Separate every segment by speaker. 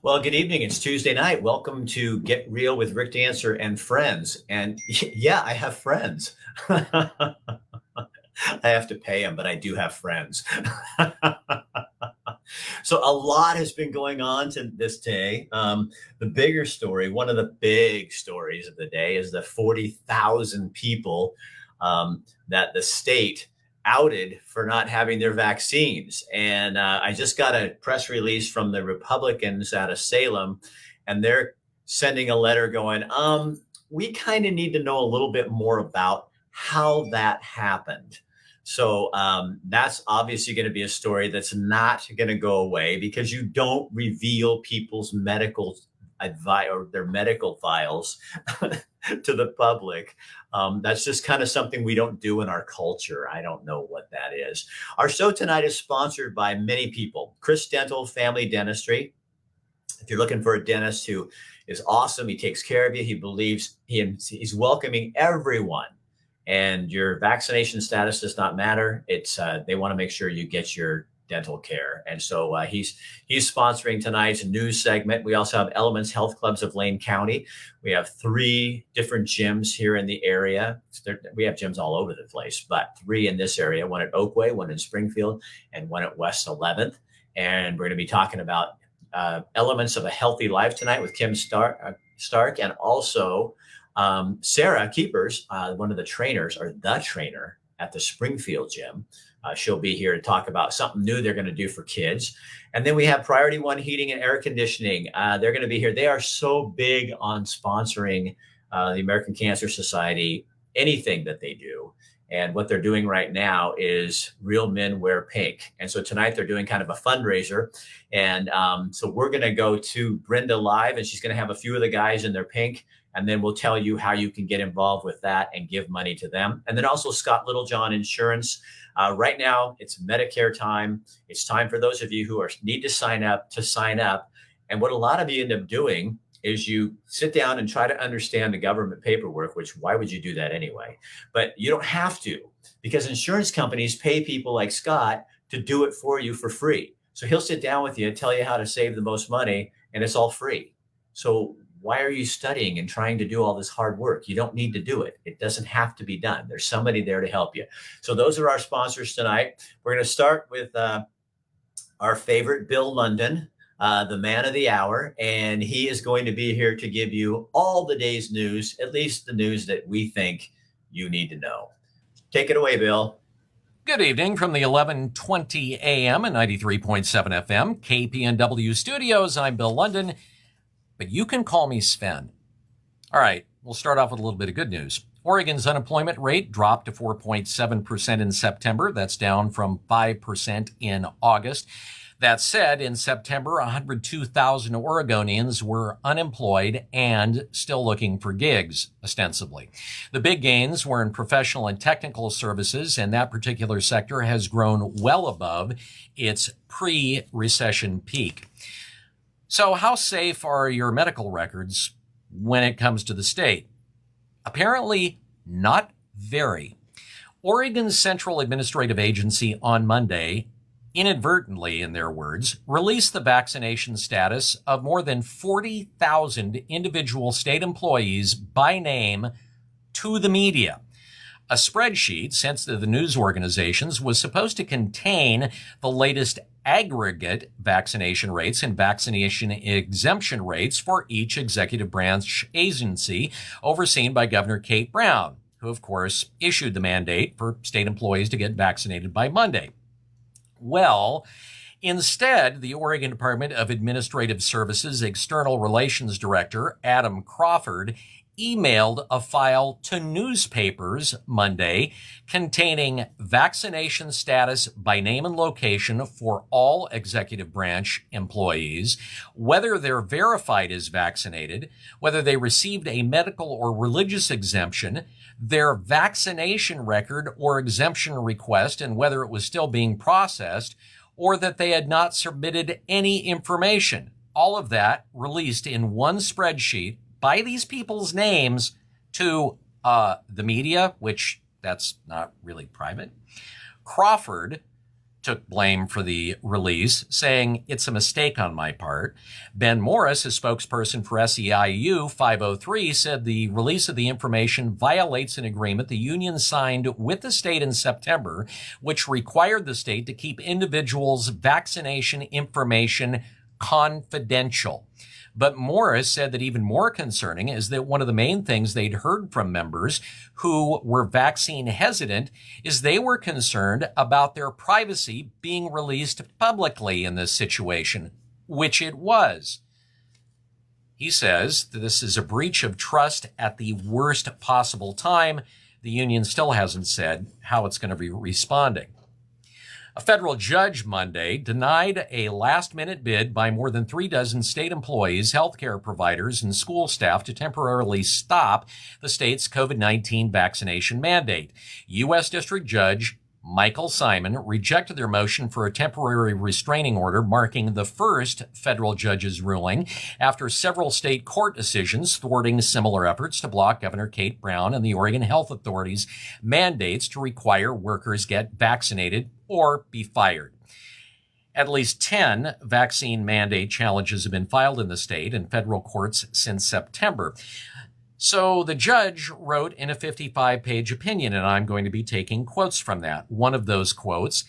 Speaker 1: Well, good evening. It's Tuesday night. Welcome to Get Real with Rick Dancer and friends. And yeah, I have friends. I have to pay them, but I do have friends. so a lot has been going on to this day. Um, the bigger story, one of the big stories of the day, is the 40,000 people um, that the state outed for not having their vaccines. And uh, I just got a press release from the Republicans out of Salem, and they're sending a letter going, um, we kind of need to know a little bit more about how that happened. So um, that's obviously going to be a story that's not going to go away because you don't reveal people's medical advice or their medical files to the public. Um, that's just kind of something we don't do in our culture. I don't know what that is. Our show tonight is sponsored by many people Chris Dental Family Dentistry. If you're looking for a dentist who is awesome, he takes care of you, he believes he, he's welcoming everyone. And your vaccination status does not matter. It's uh, they want to make sure you get your dental care. And so uh, he's he's sponsoring tonight's news segment. We also have Elements Health Clubs of Lane County. We have three different gyms here in the area. we have gyms all over the place, but three in this area: one at Oakway, one in Springfield, and one at West 11th. And we're going to be talking about uh, elements of a healthy life tonight with Kim Stark, uh, Stark and also um, Sarah Keepers, uh, one of the trainers or the trainer at the Springfield gym. Uh, she'll be here to talk about something new they're going to do for kids. And then we have Priority One Heating and Air Conditioning. Uh, they're going to be here. They are so big on sponsoring uh, the American Cancer Society, anything that they do. And what they're doing right now is Real Men Wear Pink. And so tonight they're doing kind of a fundraiser. And um, so we're going to go to Brenda Live, and she's going to have a few of the guys in their pink and then we'll tell you how you can get involved with that and give money to them. And then also Scott Littlejohn Insurance. Uh, right now, it's Medicare time. It's time for those of you who are need to sign up to sign up. And what a lot of you end up doing is you sit down and try to understand the government paperwork, which why would you do that anyway? But you don't have to because insurance companies pay people like Scott to do it for you for free. So he'll sit down with you and tell you how to save the most money, and it's all free. So why are you studying and trying to do all this hard work? You don't need to do it. It doesn't have to be done. There's somebody there to help you. So those are our sponsors tonight. We're going to start with uh, our favorite Bill London, uh, the man of the hour, and he is going to be here to give you all the day's news, at least the news that we think you need to know. Take it away, Bill.
Speaker 2: Good evening from the 1120 a.m. and 93.7 FM KPNW studios. I'm Bill London but you can call me Sven. All right, we'll start off with a little bit of good news. Oregon's unemployment rate dropped to 4.7% in September. That's down from 5% in August. That said, in September, 102,000 Oregonians were unemployed and still looking for gigs, ostensibly. The big gains were in professional and technical services, and that particular sector has grown well above its pre-recession peak. So, how safe are your medical records when it comes to the state? Apparently, not very. Oregon's Central Administrative Agency on Monday, inadvertently, in their words, released the vaccination status of more than 40,000 individual state employees by name to the media. A spreadsheet sent to the news organizations was supposed to contain the latest aggregate vaccination rates and vaccination exemption rates for each executive branch agency overseen by Governor Kate Brown, who, of course, issued the mandate for state employees to get vaccinated by Monday. Well, Instead, the Oregon Department of Administrative Services External Relations Director, Adam Crawford, emailed a file to newspapers Monday containing vaccination status by name and location for all executive branch employees, whether they're verified as vaccinated, whether they received a medical or religious exemption, their vaccination record or exemption request, and whether it was still being processed, or that they had not submitted any information. All of that released in one spreadsheet by these people's names to uh, the media, which that's not really private. Crawford took blame for the release, saying it's a mistake on my part. Ben Morris, a spokesperson for SEIU 503, said the release of the information violates an agreement the union signed with the state in September, which required the state to keep individuals' vaccination information confidential. But Morris said that even more concerning is that one of the main things they'd heard from members who were vaccine hesitant is they were concerned about their privacy being released publicly in this situation, which it was. He says that this is a breach of trust at the worst possible time. The union still hasn't said how it's going to be responding. A federal judge Monday denied a last minute bid by more than three dozen state employees, healthcare providers, and school staff to temporarily stop the state's COVID 19 vaccination mandate. U.S. District Judge Michael Simon rejected their motion for a temporary restraining order, marking the first federal judge's ruling after several state court decisions thwarting similar efforts to block Governor Kate Brown and the Oregon Health Authority's mandates to require workers get vaccinated or be fired. At least 10 vaccine mandate challenges have been filed in the state and federal courts since September. So the judge wrote in a 55 page opinion, and I'm going to be taking quotes from that. One of those quotes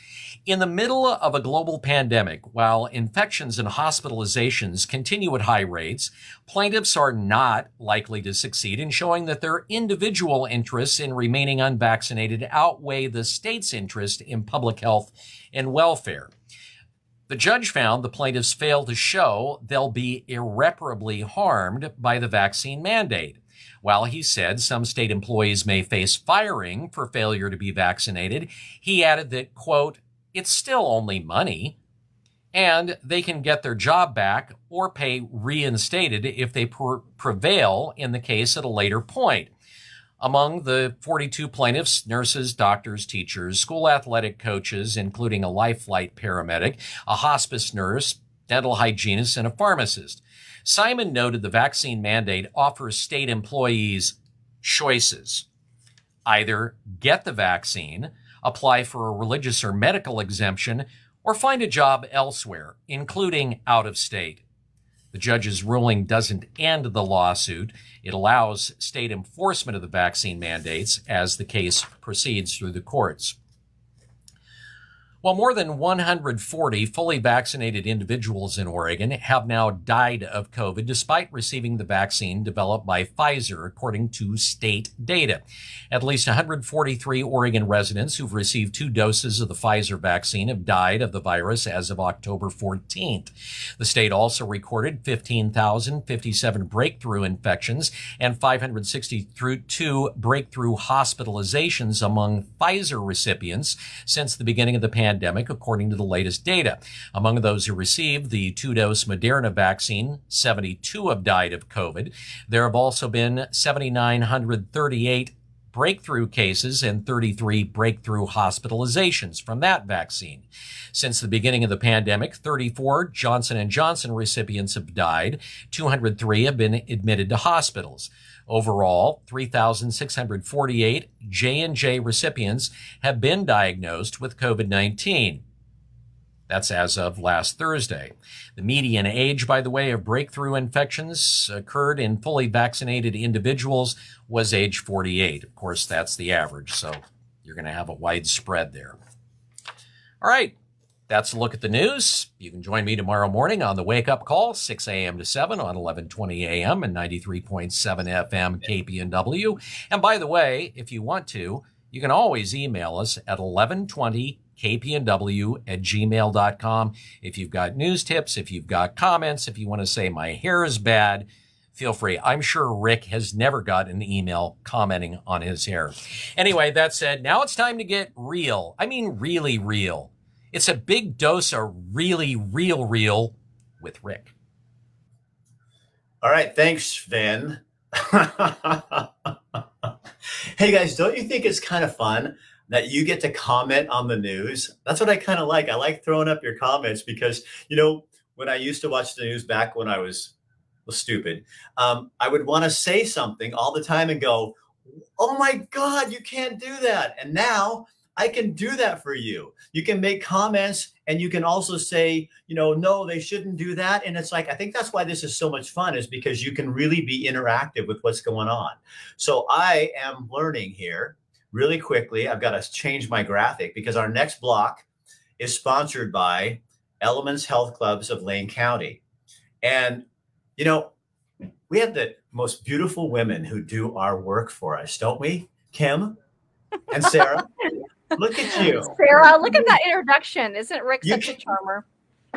Speaker 2: In the middle of a global pandemic, while infections and hospitalizations continue at high rates, plaintiffs are not likely to succeed in showing that their individual interests in remaining unvaccinated outweigh the state's interest in public health and welfare. The judge found the plaintiffs failed to show they'll be irreparably harmed by the vaccine mandate. While he said some state employees may face firing for failure to be vaccinated, he added that, quote, it's still only money and they can get their job back or pay reinstated if they prevail in the case at a later point. Among the 42 plaintiffs, nurses, doctors, teachers, school athletic coaches, including a life flight paramedic, a hospice nurse, dental hygienist, and a pharmacist. Simon noted the vaccine mandate offers state employees choices. Either get the vaccine, apply for a religious or medical exemption, or find a job elsewhere, including out of state. The judge's ruling doesn't end the lawsuit. It allows state enforcement of the vaccine mandates as the case proceeds through the courts. Well, more than 140 fully vaccinated individuals in Oregon have now died of COVID despite receiving the vaccine developed by Pfizer, according to state data. At least 143 Oregon residents who've received two doses of the Pfizer vaccine have died of the virus as of October 14th. The state also recorded 15,057 breakthrough infections and 562 breakthrough hospitalizations among Pfizer recipients since the beginning of the pandemic pandemic, according to the latest data. Among those who received the two dose Moderna vaccine, 72 have died of COVID. There have also been 7,938 breakthrough cases and 33 breakthrough hospitalizations from that vaccine. Since the beginning of the pandemic, 34 Johnson & Johnson recipients have died. 203 have been admitted to hospitals. Overall, 3,648 J&J recipients have been diagnosed with COVID-19. That's as of last Thursday. The median age, by the way, of breakthrough infections occurred in fully vaccinated individuals was age 48. Of course, that's the average, so you're going to have a wide spread there. All right, that's a look at the news. You can join me tomorrow morning on the wake up call, 6 a.m. to 7 on 1120 a.m. and 93.7 FM KPNW. And by the way, if you want to, you can always email us at 1120 kpnw at gmail.com. If you've got news tips, if you've got comments, if you want to say my hair is bad, feel free. I'm sure Rick has never got an email commenting on his hair. Anyway, that said, now it's time to get real. I mean, really real. It's a big dose of really real, real with Rick.
Speaker 1: All right. Thanks, Van. hey, guys, don't you think it's kind of fun that you get to comment on the news? That's what I kind of like. I like throwing up your comments because, you know, when I used to watch the news back when I was, was stupid, um, I would want to say something all the time and go, oh my God, you can't do that. And now, I can do that for you. You can make comments and you can also say, you know, no, they shouldn't do that. And it's like, I think that's why this is so much fun, is because you can really be interactive with what's going on. So I am learning here really quickly. I've got to change my graphic because our next block is sponsored by Elements Health Clubs of Lane County. And, you know, we have the most beautiful women who do our work for us, don't we? Kim and Sarah. Look at you.
Speaker 3: Sarah, look at that introduction. Isn't Rick you such can, a charmer?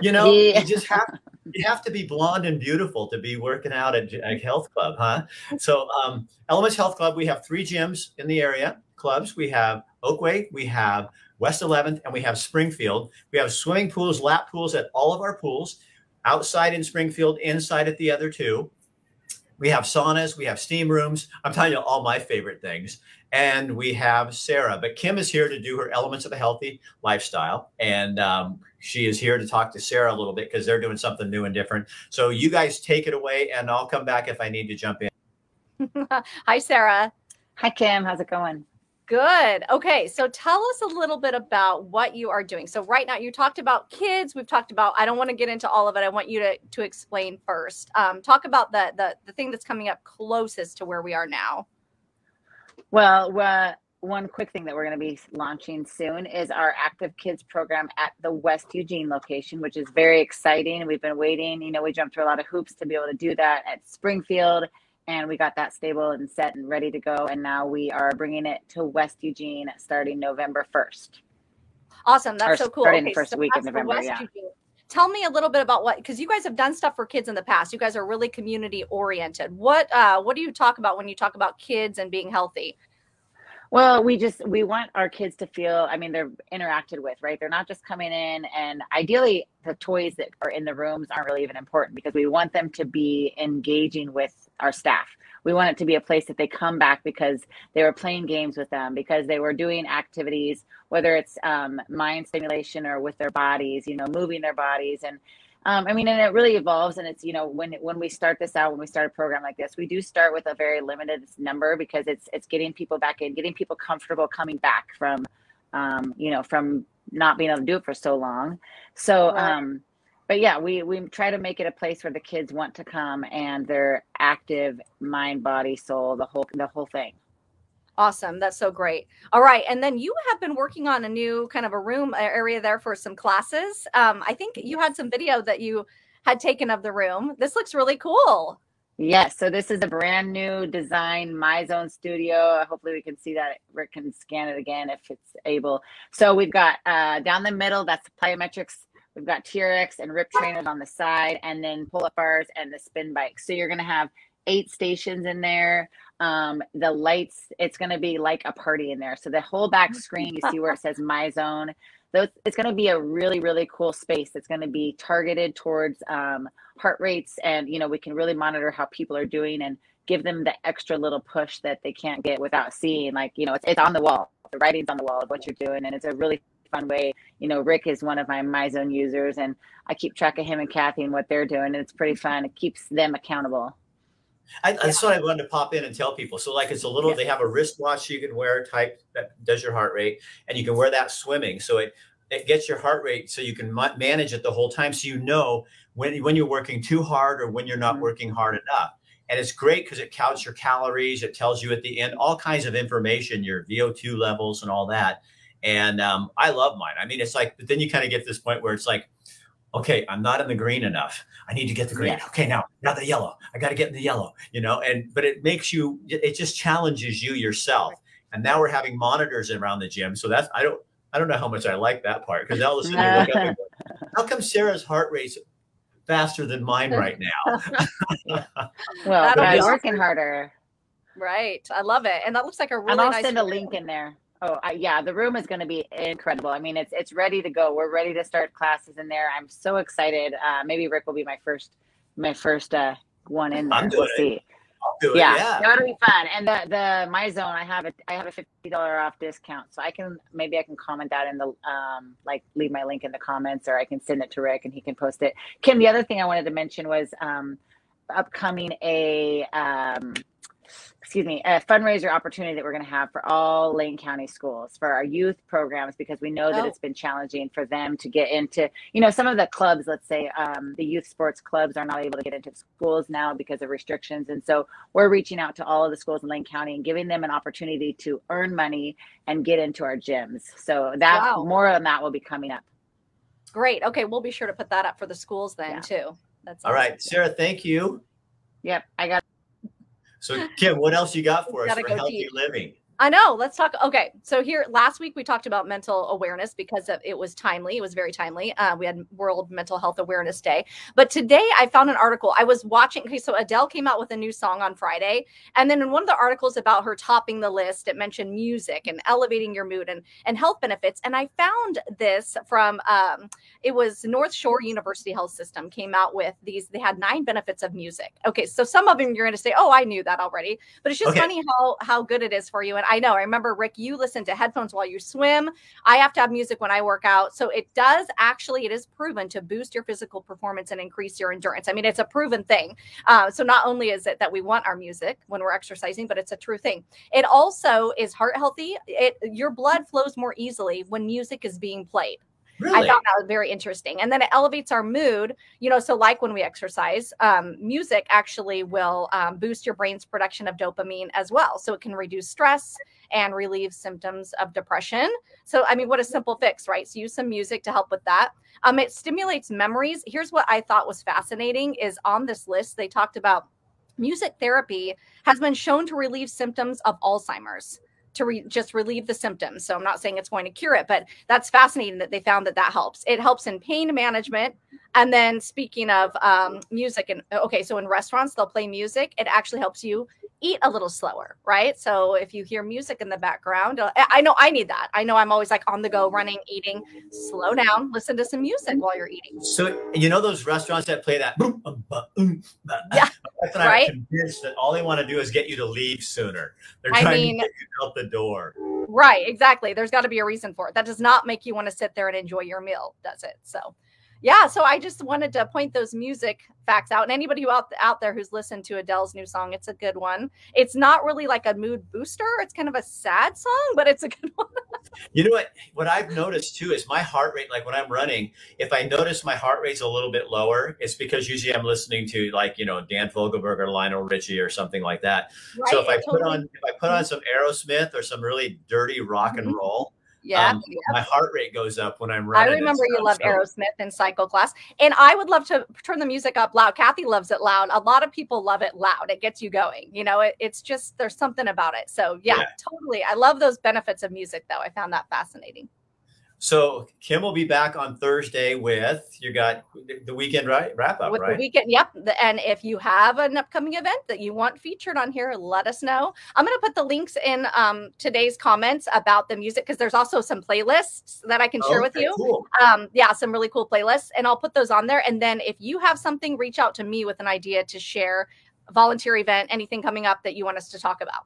Speaker 1: You know, yeah. you just have you have to be blonde and beautiful to be working out at a health club, huh? So, um, Elements Health Club, we have three gyms in the area clubs. We have Oakway, we have West 11th, and we have Springfield. We have swimming pools, lap pools at all of our pools, outside in Springfield, inside at the other two. We have saunas, we have steam rooms. I'm telling you all my favorite things and we have Sarah. But Kim is here to do her elements of a healthy lifestyle, and um, she is here to talk to Sarah a little bit because they're doing something new and different. So you guys take it away, and I'll come back if I need to jump in.
Speaker 3: Hi, Sarah.
Speaker 4: Hi, Kim. How's it going?
Speaker 3: Good. Okay. So tell us a little bit about what you are doing. So right now you talked about kids. We've talked about, I don't want to get into all of it. I want you to, to explain first. Um, talk about the, the, the thing that's coming up closest to where we are now.
Speaker 4: Well, uh, one quick thing that we're going to be launching soon is our active kids program at the West Eugene location, which is very exciting. We've been waiting, you know, we jumped through a lot of hoops to be able to do that at Springfield, and we got that stable and set and ready to go. And now we are bringing it to West Eugene starting November 1st.
Speaker 3: Awesome. That's or so cool.
Speaker 4: Starting okay, the first so week of November. Yeah. Eugene
Speaker 3: tell me a little bit about what because you guys have done stuff for kids in the past. You guys are really community oriented. What uh what do you talk about when you talk about kids and being healthy?
Speaker 4: Well we just we want our kids to feel i mean they're interacted with right? They're not just coming in and ideally the toys that are in the rooms aren't really even important because we want them to be engaging with our staff we want it to be a place that they come back because they were playing games with them because they were doing activities whether it's um, mind stimulation or with their bodies you know moving their bodies and um, I mean, and it really evolves. And it's you know when when we start this out, when we start a program like this, we do start with a very limited number because it's it's getting people back in, getting people comfortable coming back from, um, you know, from not being able to do it for so long. So, um, but yeah, we we try to make it a place where the kids want to come and they're active, mind, body, soul, the whole the whole thing.
Speaker 3: Awesome. That's so great. All right. And then you have been working on a new kind of a room area there for some classes. Um, I think you had some video that you had taken of the room. This looks really cool.
Speaker 4: Yes. So this is a brand new design, My Zone Studio. Hopefully we can see that. Rick can scan it again if it's able. So we've got uh, down the middle, that's plyometrics We've got TRX and rip trainers on the side, and then pull up bars and the spin bike. So you're going to have eight stations in there. Um, the lights, it's going to be like a party in there. So the whole back screen, you see where it says My Zone. Those, it's going to be a really, really cool space. It's going to be targeted towards um, heart rates, and you know we can really monitor how people are doing and give them the extra little push that they can't get without seeing. Like you know, it's, it's on the wall. The writing's on the wall of what you're doing, and it's a really fun way. You know, Rick is one of my MyZone users, and I keep track of him and Kathy and what they're doing. And it's pretty fun. It keeps them accountable.
Speaker 1: I, that's what I wanted to pop in and tell people. So, like, it's a little. Yeah. They have a wristwatch you can wear, type that does your heart rate, and you can wear that swimming. So it it gets your heart rate, so you can manage it the whole time. So you know when when you're working too hard or when you're not mm-hmm. working hard enough. And it's great because it counts your calories. It tells you at the end all kinds of information, your VO2 levels and all that. And um, I love mine. I mean, it's like, but then you kind of get to this point where it's like, okay, I'm not in the green enough. I need to get the green. Yeah. Okay, now, now the yellow. I got to get in the yellow, you know, and, but it makes you, it just challenges you yourself. And now we're having monitors around the gym. So that's, I don't, I don't know how much I like that part because now listen, look up and go, how come Sarah's heart rate's faster than mine right now?
Speaker 4: well, I'm working harder.
Speaker 3: Right. I love it. And that looks like a really
Speaker 4: and I'll
Speaker 3: nice
Speaker 4: send a link in there. Oh, I, yeah, the room is going to be incredible. I mean, it's it's ready to go. We're ready to start classes in there. I'm so excited. Uh, maybe Rick will be my first my first uh, one in there. I'm
Speaker 1: doing
Speaker 4: we'll it.
Speaker 1: See.
Speaker 4: yeah,
Speaker 1: yeah.
Speaker 4: that'll be fun. And the the my zone, I have a I have a fifty dollar off discount, so I can maybe I can comment that in the um like leave my link in the comments, or I can send it to Rick and he can post it. Kim, the other thing I wanted to mention was um upcoming a um excuse me, a fundraiser opportunity that we're going to have for all Lane County schools for our youth programs because we know that
Speaker 3: Oh.
Speaker 4: it's been challenging for them to get into, you know, some of the clubs, let's say um, the youth sports clubs are not able to get into schools now because of restrictions. And so we're reaching out to all of the schools in Lane County and giving them an opportunity to earn money and get into our gyms. So that
Speaker 3: Wow.
Speaker 4: more on that will be coming up.
Speaker 3: Great. Okay, we'll be sure to put that up for the schools then
Speaker 4: Yeah.
Speaker 3: too. That's
Speaker 1: All right, Sarah, thank you.
Speaker 4: Yep, I got
Speaker 1: So, Kim, what else you got for us for
Speaker 3: go
Speaker 1: healthy
Speaker 3: deep.
Speaker 1: living?
Speaker 3: I know. Let's talk. Okay. So here last week we talked about mental awareness because of, it was timely. It was very timely. Uh, we had World Mental Health Awareness Day. But today I found an article. I was watching. Okay. So Adele came out with a new song on Friday. And then in one of the articles about her topping the list, it mentioned music and elevating your mood and, and health benefits. And I found this from, um, it was North Shore University Health System came out with these. They had nine benefits of music. Okay. So some of them you're going to say, oh, I knew that already. But it's just
Speaker 1: Okay.
Speaker 3: funny how how good it is for you. And I know, I remember Rick, you listen to headphones while you swim. I have to have music when I work out. So it does actually, it is proven to boost your physical performance and increase your endurance. I mean, it's a proven thing. Uh, so not only is it that we want our music when we're exercising, but it's a true thing. It also is heart healthy. It your blood flows more easily when music is being played.
Speaker 1: Really?
Speaker 3: I found that was very interesting. And then it elevates our mood, you know. So, like when we exercise, um, music actually will um, boost your brain's production of dopamine as well. So, it can reduce stress and relieve symptoms of depression. So, I mean, what a simple fix, right? So, use some music to help with that. Um, it stimulates memories. Here's what I thought was fascinating: is on this list they talked about music therapy has been shown to relieve symptoms of Alzheimer's to re- just relieve the symptoms. So I'm not saying it's going to cure it, but that's fascinating that they found that that helps. It helps in pain management. And then speaking of um, music, and okay, so in restaurants they'll play music. It actually helps you eat a little slower, right? So if you hear music in the background, uh, I I know I need that. I know I'm always like on the go, running, eating. Slow down, listen to some music while you're eating.
Speaker 1: So you know those restaurants that play that.
Speaker 3: Yeah, right?
Speaker 1: I'm convinced that all they want to do is get you to leave sooner. They're
Speaker 3: I
Speaker 1: trying
Speaker 3: mean-
Speaker 1: to get you out the door.
Speaker 3: Right, exactly. There's got to be a reason for it. That does not make you want to sit there and enjoy your meal, does it? So, yeah. So I just wanted to point those music facts out, and anybody who out out there who's listened to Adele's new song, it's a good one. It's not really like a mood booster. It's kind of a sad song, but it's a good one.
Speaker 1: You know what? What I've noticed too is my heart rate. Like when I'm running, if I notice my heart rate's a little bit lower, it's because usually I'm listening to like you know Dan Fogelberg or Lionel Richie or something like that. So if I
Speaker 3: Right?
Speaker 1: put on if I put on some Aerosmith or some really dirty rock and
Speaker 3: Mhm.
Speaker 1: roll,
Speaker 3: yeah.
Speaker 1: um, my heart rate goes up when I'm
Speaker 3: I
Speaker 1: running. and
Speaker 3: remember you loved
Speaker 1: So-
Speaker 3: Aerosmith in cycle class, and I would love to turn the music up loud. Kathy loves it loud. A lot of people love it loud. It gets you going. You know, it, it's just there's something about it. So yeah,
Speaker 1: Yeah.
Speaker 3: totally. I love those benefits of music, though. I found that fascinating.
Speaker 1: So Kim will be back on Thursday with you got the weekend right wrap up,
Speaker 3: with
Speaker 1: right?
Speaker 3: the weekend. Yep. And if you have an upcoming event that you want featured on here, let us know. I'm going to put the links in um, today's comments about the music because there's also some playlists that I can share with
Speaker 1: Okay,
Speaker 3: you.
Speaker 1: Cool.
Speaker 3: Um, yeah, some really cool playlists, and I'll put those on there. And then if you have something, reach out to me with an idea to share volunteer event, anything coming up that you want us to talk about.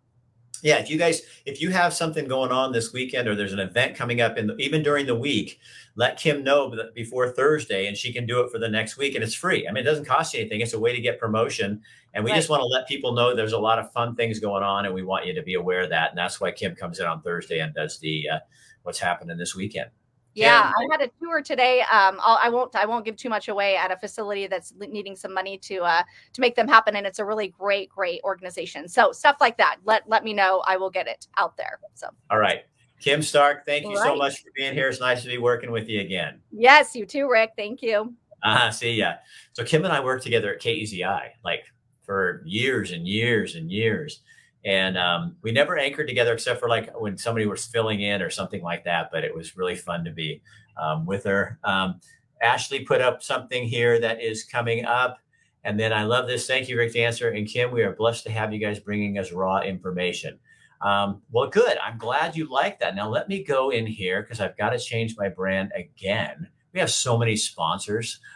Speaker 1: Yeah, if you guys, if you have something going on this weekend or there's an event coming up, in the, even during the week, let Kim know before Thursday, and she can do it for the next week, and it's free. I mean, it doesn't cost you anything. It's a way to get promotion, and we
Speaker 3: Right.
Speaker 1: just want to let people know there's a lot of fun things going on, and we want you to be aware of that. And that's why Kim comes in on Thursday and does the uh, what's happening this weekend.
Speaker 3: Yeah. I had a tour today. Um, I'll, I won't I won't give too much away at a facility that's needing some money to uh, to make them happen, and it's a really great great organization. So stuff like that, let let me know. I will get it out there. So
Speaker 1: All right, Kim Stark, thank you so much for being here. It's nice to be working with you again.
Speaker 3: yes, you too, Rick. Thank you.
Speaker 1: Uh, see ya. So Kim and I worked together at KEZI like for years and years and years. And um, we never anchored together except for like when somebody was filling in or something like that. But it was really fun to be um, with her. Um, Ashley put up something here that is coming up. And then I love this. Thank you, Rick Dancer and Kim. We are blessed to have you guys bringing us raw information. Um, well, good. I'm glad you like that. Now let me go in here because I've got to change my brand again. We have so many sponsors.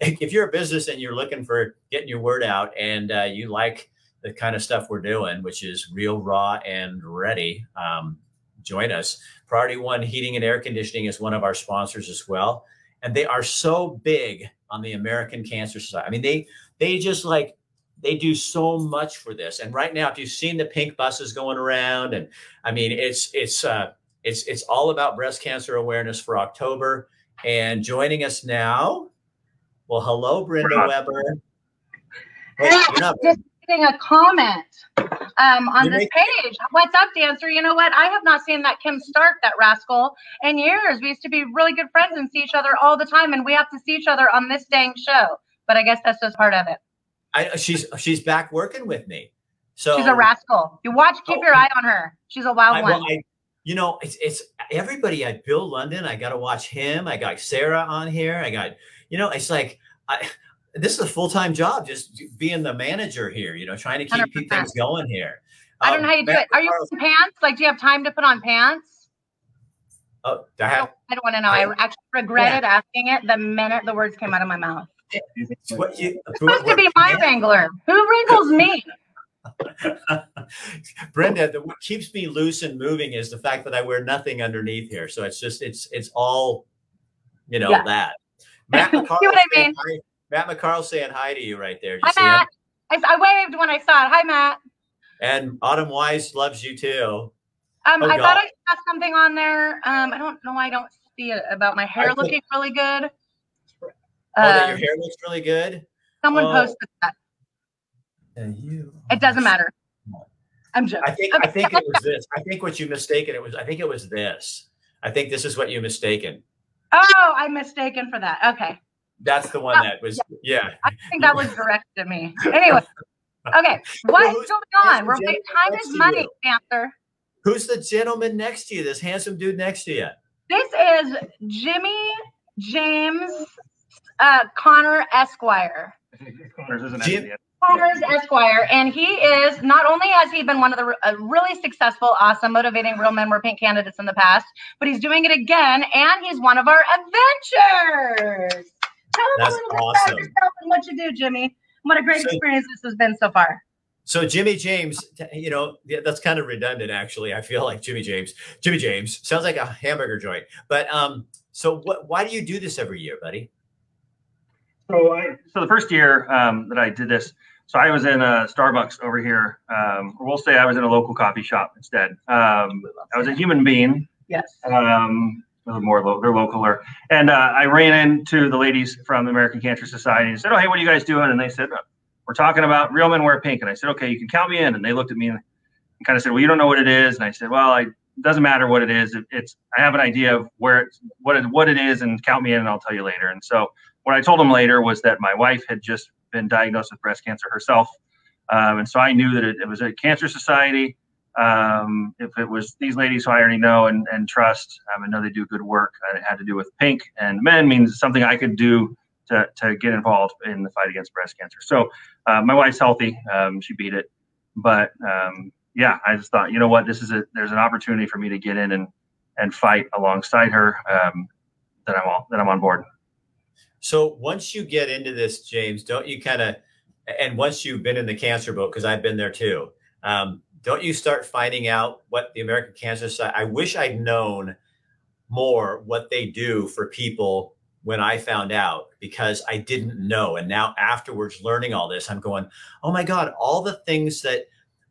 Speaker 1: If you're a business and you're looking for getting your word out and uh, you like the kind of stuff we're doing, which is real, raw, and ready, um, join us. Priority One Heating and Air Conditioning is one of our sponsors as well, and they are so big on the American Cancer Society. I mean, they they just like they do so much for this. And right now, if you've seen the pink buses going around, and I mean, it's it's uh, it's it's all about breast cancer awareness for October. And joining us now, well, hello, Brenda Weber.
Speaker 5: Wait, just getting a comment um, on this page. What's up, dancer? You know what? I have not seen that Kim Stark, that rascal, in years. We used to be really good friends and see each other all the time, and we have to see each other on this dang show. But I guess that's just part of it.
Speaker 1: I, she's she's back working with me. So
Speaker 5: she's a rascal. You watch, keep oh, your eye on her. She's a wild I, one. Well, I,
Speaker 1: you know, it's it's everybody. I Bill London. I got to watch him. I got Sarah on here. I got you know, it's like I this is a full time job, just being the manager here. You know, trying to keep 100%. things going here.
Speaker 5: I don't know um, how you do it. Are you wearing pants? Like, do you have time to put on pants?
Speaker 1: Oh, I, have,
Speaker 5: I don't want to know. I, I actually regretted yeah. asking it the minute the words came out of my mouth. What you, supposed to be my wrangler. Who wrinkles me?
Speaker 1: Brenda, the, what keeps me loose and moving is the fact that I wear nothing underneath here. So it's just it's it's all, you know, yeah. that. Matt McCarl see what I mean? Hi, Matt McCarl saying hi to you right there.
Speaker 5: hi, Matt. I, I, waved when I saw it. Hi, Matt.
Speaker 1: And Autumn Wise loves you too.
Speaker 5: Um, oh, I God. thought I saw something on there. Um, I don't know. I don't see it about my hair looking really good.
Speaker 1: Oh, uh, that your hair looks really good.
Speaker 5: Someone oh. posted that. And you. It doesn't matter. I'm joking.
Speaker 1: I think okay. I think it was this. I think what you mistaken it was. I think it was this. I think this is what you mistaken.
Speaker 5: Oh, I'm mistaken for that. Okay.
Speaker 1: That's the one that was. Yeah. yeah.
Speaker 5: I think that was directed to me. Anyway. Okay. What's well, going on? We're like, time is money, Panther.
Speaker 1: Who's the gentleman next to you? This handsome dude next to you.
Speaker 5: This is Jimmy James uh, Connor Esquire. Jim, Connors Esquire, and he is not only has he been one of the uh, really successful, awesome, motivating real men wear pink candidates in the past, but he's doing it again, and he's one of our adventures. Tell us That's a little awesome. bit about yourself and what you do, Jimmy. What a great so, experience this has been so far.
Speaker 1: So Jimmy James, you know, that's kind of redundant actually. I feel like Jimmy James. Jimmy James sounds like a hamburger joint. But um, so what why do you do this every year, buddy?
Speaker 6: So I so the first year um, that I did this, so I was in a Starbucks over here, um, or we'll say I was in a local coffee shop instead. Um, I was a human being.
Speaker 5: Yes.
Speaker 6: Um, more lo- they're localer, and uh, I ran into the ladies from the American Cancer Society and said, "Oh, hey, what are you guys doing?" And they said, "We're talking about real men wear pink." And I said, "Okay, you can count me in." And they looked at me and kind of said, "Well, you don't know what it is." And I said, "Well, I, it doesn't matter what it is. It, it's I have an idea of where it's what it, what it is, and count me in, and I'll tell you later." And so what I told them later was that my wife had just been diagnosed with breast cancer herself. Um, and so I knew that it, it was a cancer society. Um, if it was these ladies who I already know and, and trust, um, I know they do good work. It had to do with pink and men means something I could do to, to get involved in the fight against breast cancer. So uh, my wife's healthy. Um, she beat it. But um, yeah, I just thought, you know what, this is a, there's an opportunity for me to get in and, and fight alongside her um, that I'm all, that I'm on board.
Speaker 1: So once you get into this, James, don't you kind of, and once you've been in the cancer boat, because I've been there too, um, don't you start finding out what the American Cancer Society? I wish I'd known more what they do for people when I found out because I didn't know. And now afterwards, learning all this, I'm going, oh my God, all the things that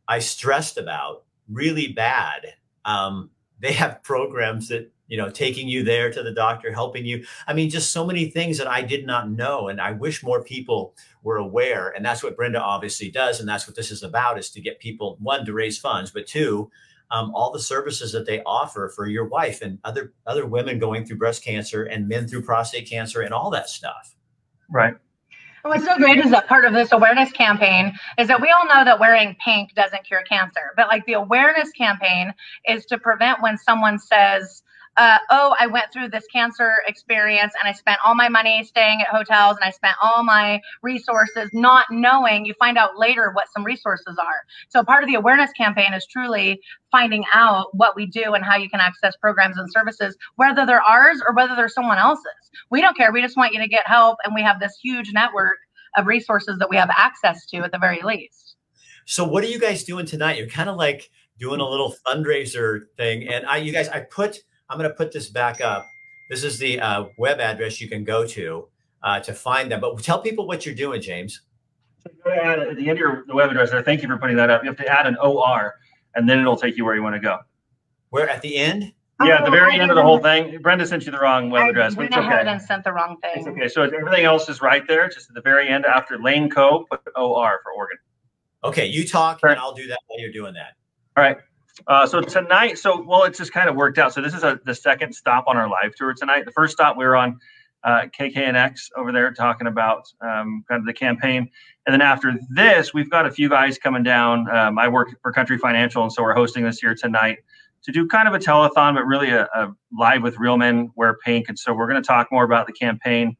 Speaker 1: I stressed about really bad. Um, they have programs that you know, taking you there to the doctor, helping you. I mean, just so many things that I did not know. And I wish more people were aware. And that's what Brenda obviously does. And that's what this is about is to get people, one, to raise funds, but two, um, all the services that they offer for your wife and other other women going through breast cancer and men through prostate cancer and all that stuff.
Speaker 6: Right.
Speaker 5: And what's so great is that part of this awareness campaign is that we all know that wearing pink doesn't cure cancer, but like the awareness campaign is to prevent when someone says, uh, oh, I went through this cancer experience and I spent all my money staying at hotels and I spent all my resources not knowing. You find out later what some resources are. So part of the awareness campaign is truly finding out what we do and how you can access programs and services, whether they're ours or whether they're someone else's. We don't care. We just want you to get help. And we have this huge network of resources that we have access to at the very least.
Speaker 1: So what are you guys doing tonight? You're kind of like doing a little fundraiser thing. And I, you guys, I put, I'm going to put this back up. This is the uh, web address you can go to uh, to find them. But tell people what you're doing, James.
Speaker 6: So you gotta add at the end of your the web address there. Thank you for putting that up. You have to add an OR, and then it'll take you where you want to go.
Speaker 1: Where at the end?
Speaker 6: Yeah, at the
Speaker 5: Oh,
Speaker 6: very end of the whole thing. Brenda sent you the wrong web
Speaker 5: I
Speaker 6: address, but
Speaker 5: went
Speaker 6: it's
Speaker 5: ahead
Speaker 6: okay.
Speaker 5: and sent the wrong
Speaker 6: It's
Speaker 5: thing.
Speaker 6: okay. So everything else is right there. Just at the very end after Lane Co. Put OR for Oregon.
Speaker 1: Okay, you talk
Speaker 6: Right.
Speaker 1: and I'll do that while you're doing that.
Speaker 6: All right. Uh, so tonight, so well, it's just kind of worked out. So this is a, the second stop on our live tour tonight. The first stop we were on uh, KKNX over there talking about um, kind of the campaign, and then after this, we've got a few guys coming down. Um, I work for Country Financial, and so we're hosting this here tonight to do kind of a telethon, but really a, a live with real men wear pink. And so we're going to talk more about the campaign,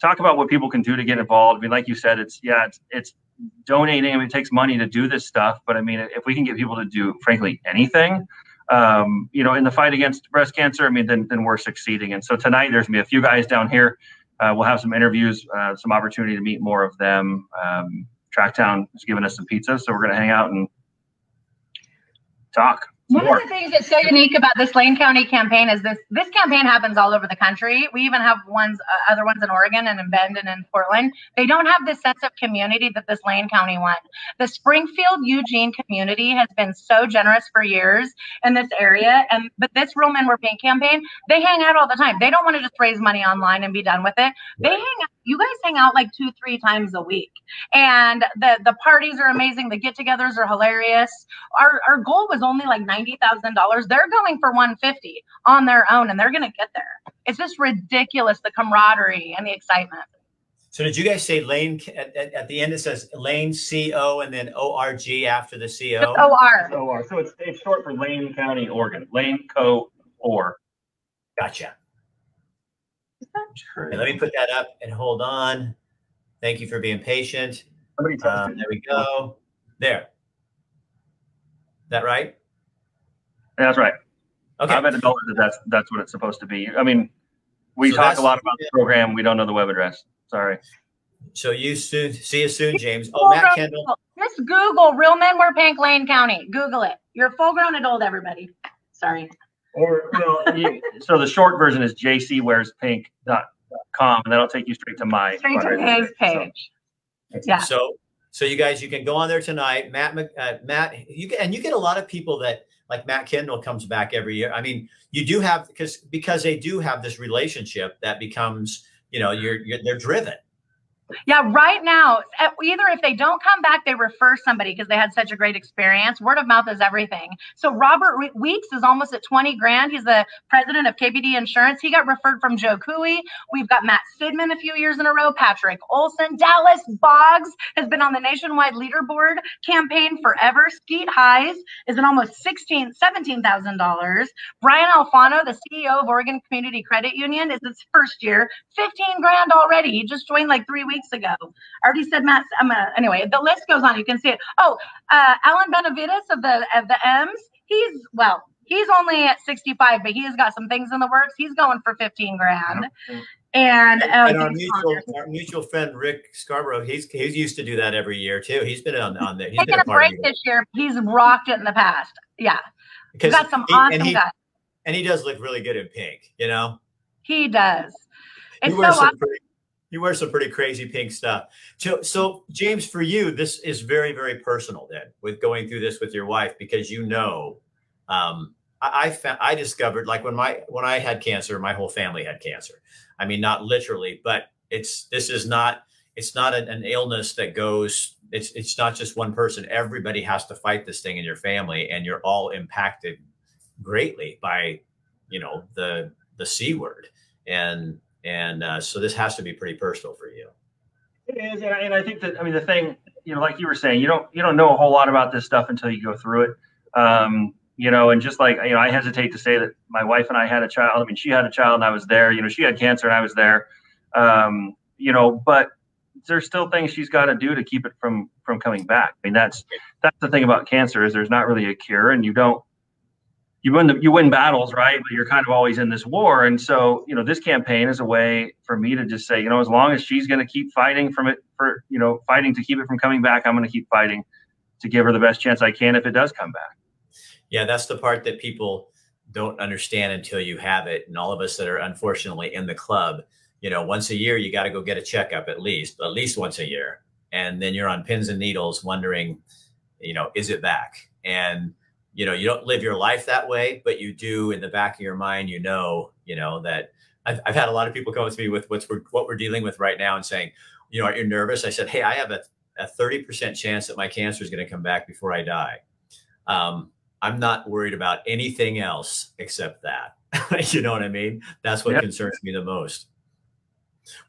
Speaker 6: talk about what people can do to get involved. I mean, like you said, it's yeah, it's it's donating. I mean, it takes money to do this stuff, but I mean, if we can get people to do, frankly, anything, um, you know, in the fight against breast cancer, I mean, then then we're succeeding. And so tonight, there's gonna be a few guys down here. Uh, we'll have some interviews, uh, some opportunity to meet more of them. Um, Tracktown is giving us some pizza, so we're gonna hang out and talk.
Speaker 5: One
Speaker 6: more.
Speaker 5: of the things that's so unique about this Lane County campaign is this this campaign happens all over the country. We even have ones uh, other ones in Oregon and in Bend and in Portland. They don't have this sense of community that this Lane County one. The Springfield Eugene community has been so generous for years in this area and but this Real Men Wear Pink campaign, they hang out all the time. They don't want to just raise money online and be done with it. They hang out you guys hang out like 2 3 times a week. And the the parties are amazing, the get-togethers are hilarious our our goal was only like ninety thousand dollars. They're going for one fifty on their own, and they're gonna get there. It's just ridiculous the camaraderie and the excitement.
Speaker 1: So did you guys say Lane at, at, at the end? It says Lane C O and then O R G after the C
Speaker 5: Just OR.
Speaker 6: OR. So it's it's short for Lane County, Oregon. Lane Co. Or.
Speaker 1: Gotcha. Okay, let me put that up and hold on. Thank you for being patient. Um, there we go. There. That right?
Speaker 6: That's right.
Speaker 1: Okay.
Speaker 6: I've been told that that's that's what it's supposed to be. I mean, we
Speaker 1: So
Speaker 6: talk a lot about the program. We don't know the web address. Sorry.
Speaker 1: So you soon see you soon, James. Oh, Matt Kendall.
Speaker 5: Just Google Real Men Wear Pink Lane County. Google it. You're a full grown adult, everybody. Sorry.
Speaker 6: Or well, you, so the short version is jcwearspink.com, and that'll take you straight to my
Speaker 5: Straight to his page.
Speaker 6: So-
Speaker 5: Yeah.
Speaker 1: So, so you guys, you can go on there tonight. Matt, uh, Matt, you can, and you get a lot of people that like Matt Kendall comes back every year. I mean, you do have because because they do have this relationship that becomes, you know, you're, you're they're driven.
Speaker 5: Yeah, right now, uh, either if they don't come back, they refer somebody because they had such a great experience. Word of mouth is everything. So Robert Re- Weeks is almost at 20 grand. He's the president of KBD Insurance. He got referred from Joe Cooey. We've got Matt Sidman a few years in a row. Patrick Olson, Dallas Boggs has been on the nationwide leaderboard campaign forever. Skeet Highs is at almost 16, $17,000. Brian Alfano, the CEO of Oregon Community Credit Union, is its first year, 15 grand already. He just joined like three weeks ago. I already said Matt. I'm gonna, anyway, the list goes on. You can see it. Oh, uh, Alan Benavides of the of the M's. He's well, he's only at 65, but he has got some things in the works. He's going for 15 grand. And, uh,
Speaker 1: and our mutual, our mutual friend Rick Scarborough, he's he's used to do that every year too. He's been on on there. He's
Speaker 5: taking
Speaker 1: been
Speaker 5: a
Speaker 1: a part
Speaker 5: break this year. He's rocked it in the past. Yeah, he's
Speaker 1: because
Speaker 5: got some
Speaker 1: he-
Speaker 5: awesome
Speaker 1: and he
Speaker 5: guys.
Speaker 1: and he does look really good in pink. You know,
Speaker 5: He does.
Speaker 1: he
Speaker 5: It's so
Speaker 1: some
Speaker 5: awesome.
Speaker 1: pretty, he wear some pretty crazy pink stuff. So, so James, for you, this is very very personal then with going through this with your wife because you know. Um, I, I found I discovered like when my when I had cancer, my whole family had cancer. I mean, not literally, but it's this is not it's not an, an illness that goes. It's it's not just one person. Everybody has to fight this thing in your family, and you're all impacted greatly by you know the the c word, and and uh, so this has to be pretty personal for you.
Speaker 6: It is, and I, think that I mean the thing, you know, like you were saying, you don't you don't know a whole lot about this stuff until you go through it. Um, you know, and just like you know, I hesitate to say that my wife and I had a child. I mean, she had a child and I was there. You know, she had cancer and I was there. Um, you know, but there's still things she's got to do to keep it from from coming back. I mean, that's that's the thing about cancer is there's not really a cure, and you don't you win the, you win battles, right? But you're kind of always in this war. And so, you know, this campaign is a way for me to just say, you know, as long as she's going to keep fighting from it for, you know, fighting to keep it from coming back, I'm going to keep fighting to give her the best chance I can if it does come back.
Speaker 1: Yeah, that's the part that people don't understand until you have it. And all of us that are unfortunately in the club, you know, once a year you got to go get a checkup at least, at least once a year. and then you're on pins and needles wondering, you know, is it back? And you know, you don't live your life that way, but you do in the back of your mind, you know, you know that I've, I've had a lot of people come to me with what's we're, what we're dealing with right now and saying, you know, are you nervous? I said, hey, I have a, a 30% chance that my cancer is going to come back before I die. Um, I'm not worried about anything else except that. you know what I mean? That's what yep. concerns me the most.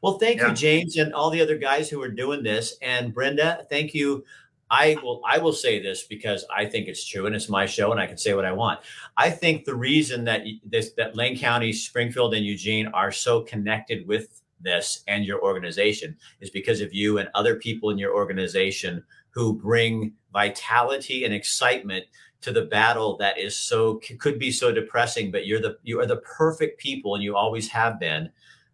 Speaker 1: Well, thank yeah. you, James, and all the other guys who are doing this. And Brenda, thank you. I will I will say this because I think it's true and it's my show and I can say what I want. I think the reason that this that Lane County, Springfield, and Eugene are so connected with this and your organization is because of you and other people in your organization who bring vitality and excitement to the battle that is so could be so depressing but you're the you are the perfect people and you always have been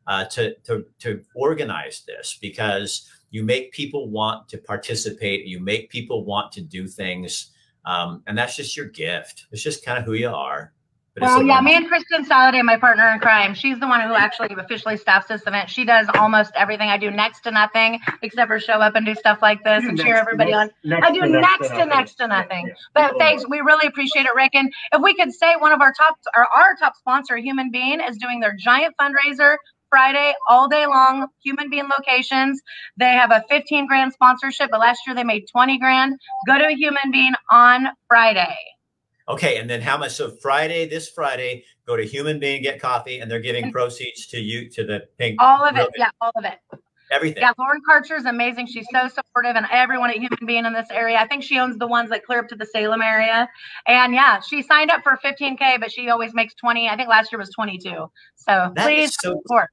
Speaker 1: uh, to to to organize this because you make people want to participate you make people want to do things um, and that's just your gift it's just kind of who you are
Speaker 5: well, yeah, me and Kristen Soliday, my partner in crime, she's the one who actually officially staffs this event. She does almost everything. I do next to nothing except for show up and do stuff like this and cheer everybody on. I do next to next to nothing. But thanks, we really appreciate it, Rick. And if we could say one of our top, our, our top sponsor, Human Bean, is doing their giant fundraiser Friday all day long, human bean locations. They have a 15 grand sponsorship, but last year they made 20 grand. Go to a human bean on Friday.
Speaker 1: Okay, and then how much? So Friday, this Friday, go to Human Bean Get Coffee, and they're giving proceeds to you to the pink.
Speaker 5: All of it, yeah, all of it.
Speaker 1: Everything.
Speaker 5: Yeah, Lauren Karcher is amazing. She's so supportive, and everyone at Human Bean in this area. I think she owns the ones that clear up to the Salem area. And yeah, she signed up for 15k, but she always makes 20. I think last year was 22. So that please so support.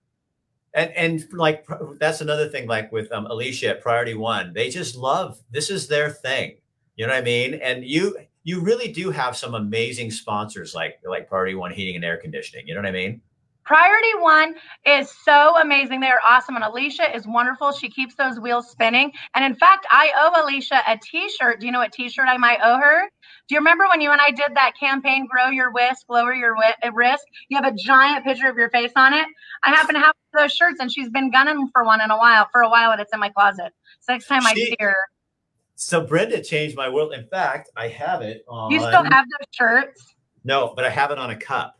Speaker 1: And and like that's another thing. Like with um, Alicia at Priority One, they just love this is their thing. You know what I mean? And you you really do have some amazing sponsors like like Priority One Heating and Air Conditioning. You know what I mean?
Speaker 5: Priority One is so amazing. They are awesome. And Alicia is wonderful. She keeps those wheels spinning. And in fact, I owe Alicia a t shirt. Do you know what t shirt I might owe her? Do you remember when you and I did that campaign, Grow Your Whisk, Lower Your uh, Risk? You have a giant picture of your face on it. I happen to have those shirts, and she's been gunning for one in a while, for a while, and it's in my closet. So next time she, I see her,
Speaker 1: so Brenda changed my world. In fact, I have it on.
Speaker 5: You still have those shirts?
Speaker 1: No, but I have it on a cup.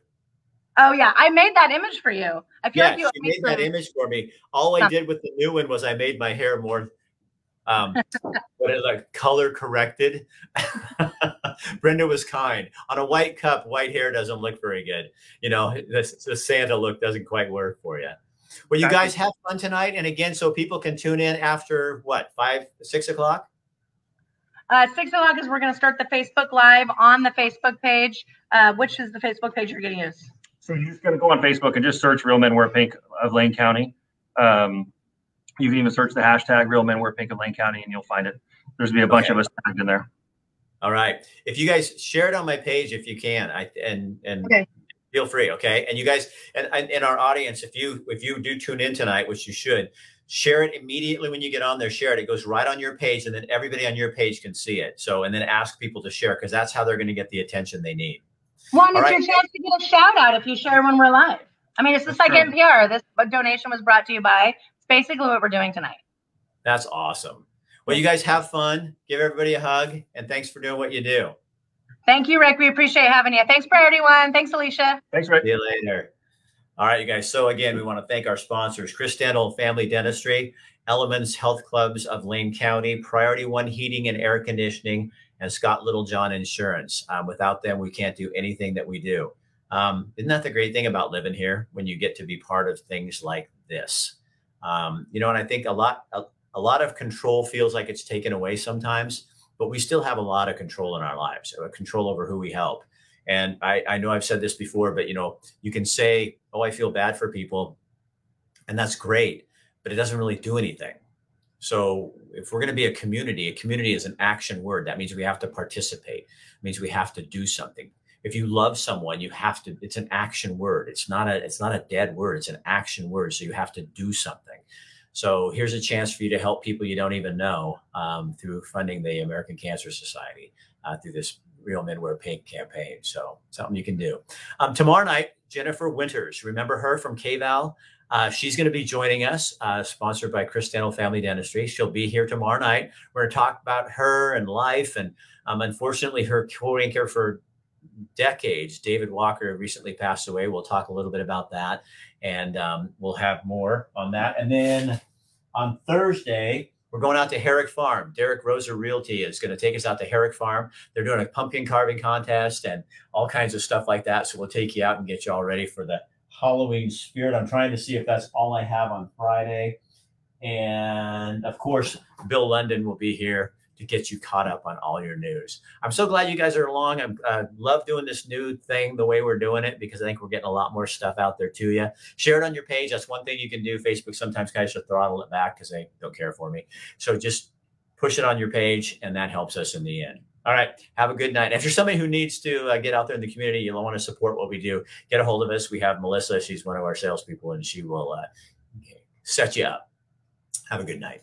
Speaker 5: Oh yeah, I made that image for you. I feel
Speaker 1: yeah,
Speaker 5: like you
Speaker 1: made that image for me. All I did with the new one was I made my hair more um what is like color corrected. Brenda was kind. On a white cup, white hair doesn't look very good. You know, the, the Santa look doesn't quite work for you. Well, you guys have fun tonight, and again, so people can tune in after what five, six o'clock.
Speaker 5: Uh, six o'clock is we're going to start the Facebook Live on the Facebook page. Uh, which is the Facebook page you're going to use?
Speaker 6: So you're just going to go on Facebook and just search Real Men Wear Pink of Lane County. Um, you can even search the hashtag Real Men Wear Pink of Lane County and you'll find it. There's going to be a bunch okay. of us tagged in there.
Speaker 1: All right. If you guys share it on my page, if you can, I and and okay. feel free. Okay. And you guys and, and in our audience, if you if you do tune in tonight, which you should, share it immediately when you get on there share it it goes right on your page and then everybody on your page can see it so and then ask people to share because that's how they're going to get the attention they need
Speaker 5: one it's right? your chance to get a shout out if you share when we're live. I mean it's just like npr this donation was brought to you by it's basically what we're doing tonight.
Speaker 1: That's awesome. Well you guys have fun. Give everybody a hug and thanks for doing what you do.
Speaker 5: Thank you rick. We appreciate having you. Thanks priority one. Thanks alicia.
Speaker 6: Thanks rick.
Speaker 1: See you later. All right, you guys. So again, we want to thank our sponsors, Chris Dental Family Dentistry, Elements Health Clubs of Lane County, Priority One Heating and Air Conditioning, and Scott Littlejohn Insurance. Um, without them, we can't do anything that we do. Um, isn't that the great thing about living here when you get to be part of things like this? Um, you know, and I think a lot, a, a lot of control feels like it's taken away sometimes, but we still have a lot of control in our lives, control over who we help. And I, I know I've said this before, but you know, you can say, "Oh, I feel bad for people," and that's great, but it doesn't really do anything. So if we're going to be a community, a community is an action word. That means we have to participate. It means we have to do something. If you love someone, you have to. It's an action word. It's not a. It's not a dead word. It's an action word. So you have to do something. So here's a chance for you to help people you don't even know um, through funding the American Cancer Society uh, through this Real Men Wear Pink campaign. So something you can do. Um, tomorrow night, Jennifer Winters, remember her from KVAL? Uh, she's going to be joining us, uh, sponsored by Chris Daniel Family Dentistry. She'll be here tomorrow night. We're going to talk about her and life. And um, unfortunately, her quoting care for decades, David Walker, recently passed away. We'll talk a little bit about that. And um, we'll have more on that. And then on Thursday, we're going out to Herrick Farm. Derek Rosa Realty is going to take us out to Herrick Farm. They're doing a pumpkin carving contest and all kinds of stuff like that. So we'll take you out and get you all ready for the Halloween spirit. I'm trying to see if that's all I have on Friday. And of course, Bill London will be here to get you caught up on all your news. I'm so glad you guys are along. I love doing this new thing the way we're doing it because I think we're getting a lot more stuff out there to you. Share it on your page. That's one thing you can do. Facebook sometimes guys should throttle it back because they don't care for me. So just push it on your page, and that helps us in the end. All right. Have a good night. If you're somebody who needs to uh, get out there in the community, you'll want to support what we do, get a hold of us. We have Melissa. She's one of our salespeople, and she will uh, set you up. Have a good night.